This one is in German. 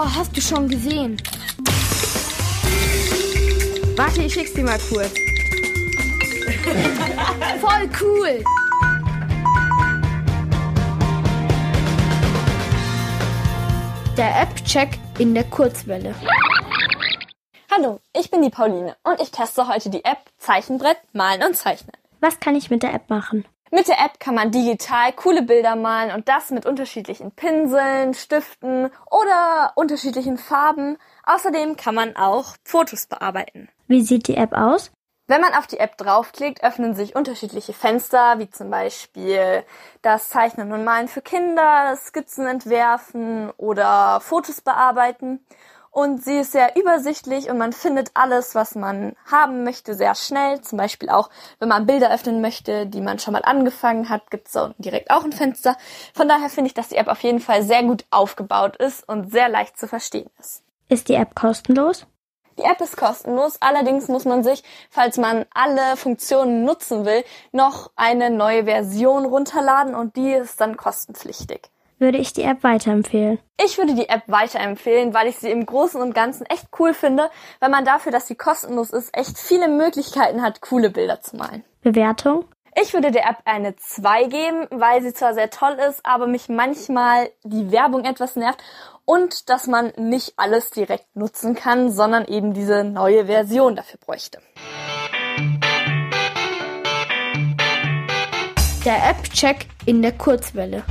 Oh, hast du schon gesehen? Warte, ich schick's dir mal kurz. Voll cool! Der App-Check in der Kurzwelle. Hallo, ich bin die Pauline und ich teste heute die App Zeichenbrett Malen und Zeichnen. Was kann ich mit der App machen? Mit der App kann man digital coole Bilder malen und das mit unterschiedlichen Pinseln, Stiften oder unterschiedlichen Farben. Außerdem kann man auch Fotos bearbeiten. Wie sieht die App aus? Wenn man auf die App draufklickt, öffnen sich unterschiedliche Fenster, wie zum Beispiel das Zeichnen und Malen für Kinder, Skizzen entwerfen oder Fotos bearbeiten. Und sie ist sehr übersichtlich und man findet alles, was man haben möchte, sehr schnell. Zum Beispiel auch, wenn man Bilder öffnen möchte, die man schon mal angefangen hat, gibt es da unten direkt auch ein Fenster. Von daher finde ich, dass die App auf jeden Fall sehr gut aufgebaut ist und sehr leicht zu verstehen ist. Ist die App kostenlos? Die App ist kostenlos, allerdings muss man sich, falls man alle Funktionen nutzen will, noch eine neue Version runterladen und die ist dann kostenpflichtig. Würde ich die App weiterempfehlen? Ich würde die App weiterempfehlen, weil ich sie im Großen und Ganzen echt cool finde, weil man dafür, dass sie kostenlos ist, echt viele Möglichkeiten hat, coole Bilder zu malen. Bewertung? Ich würde der App eine 2 geben, weil sie zwar sehr toll ist, aber mich manchmal die Werbung etwas nervt und dass man nicht alles direkt nutzen kann, sondern eben diese neue Version dafür bräuchte. Der App-Check in der Kurzwelle.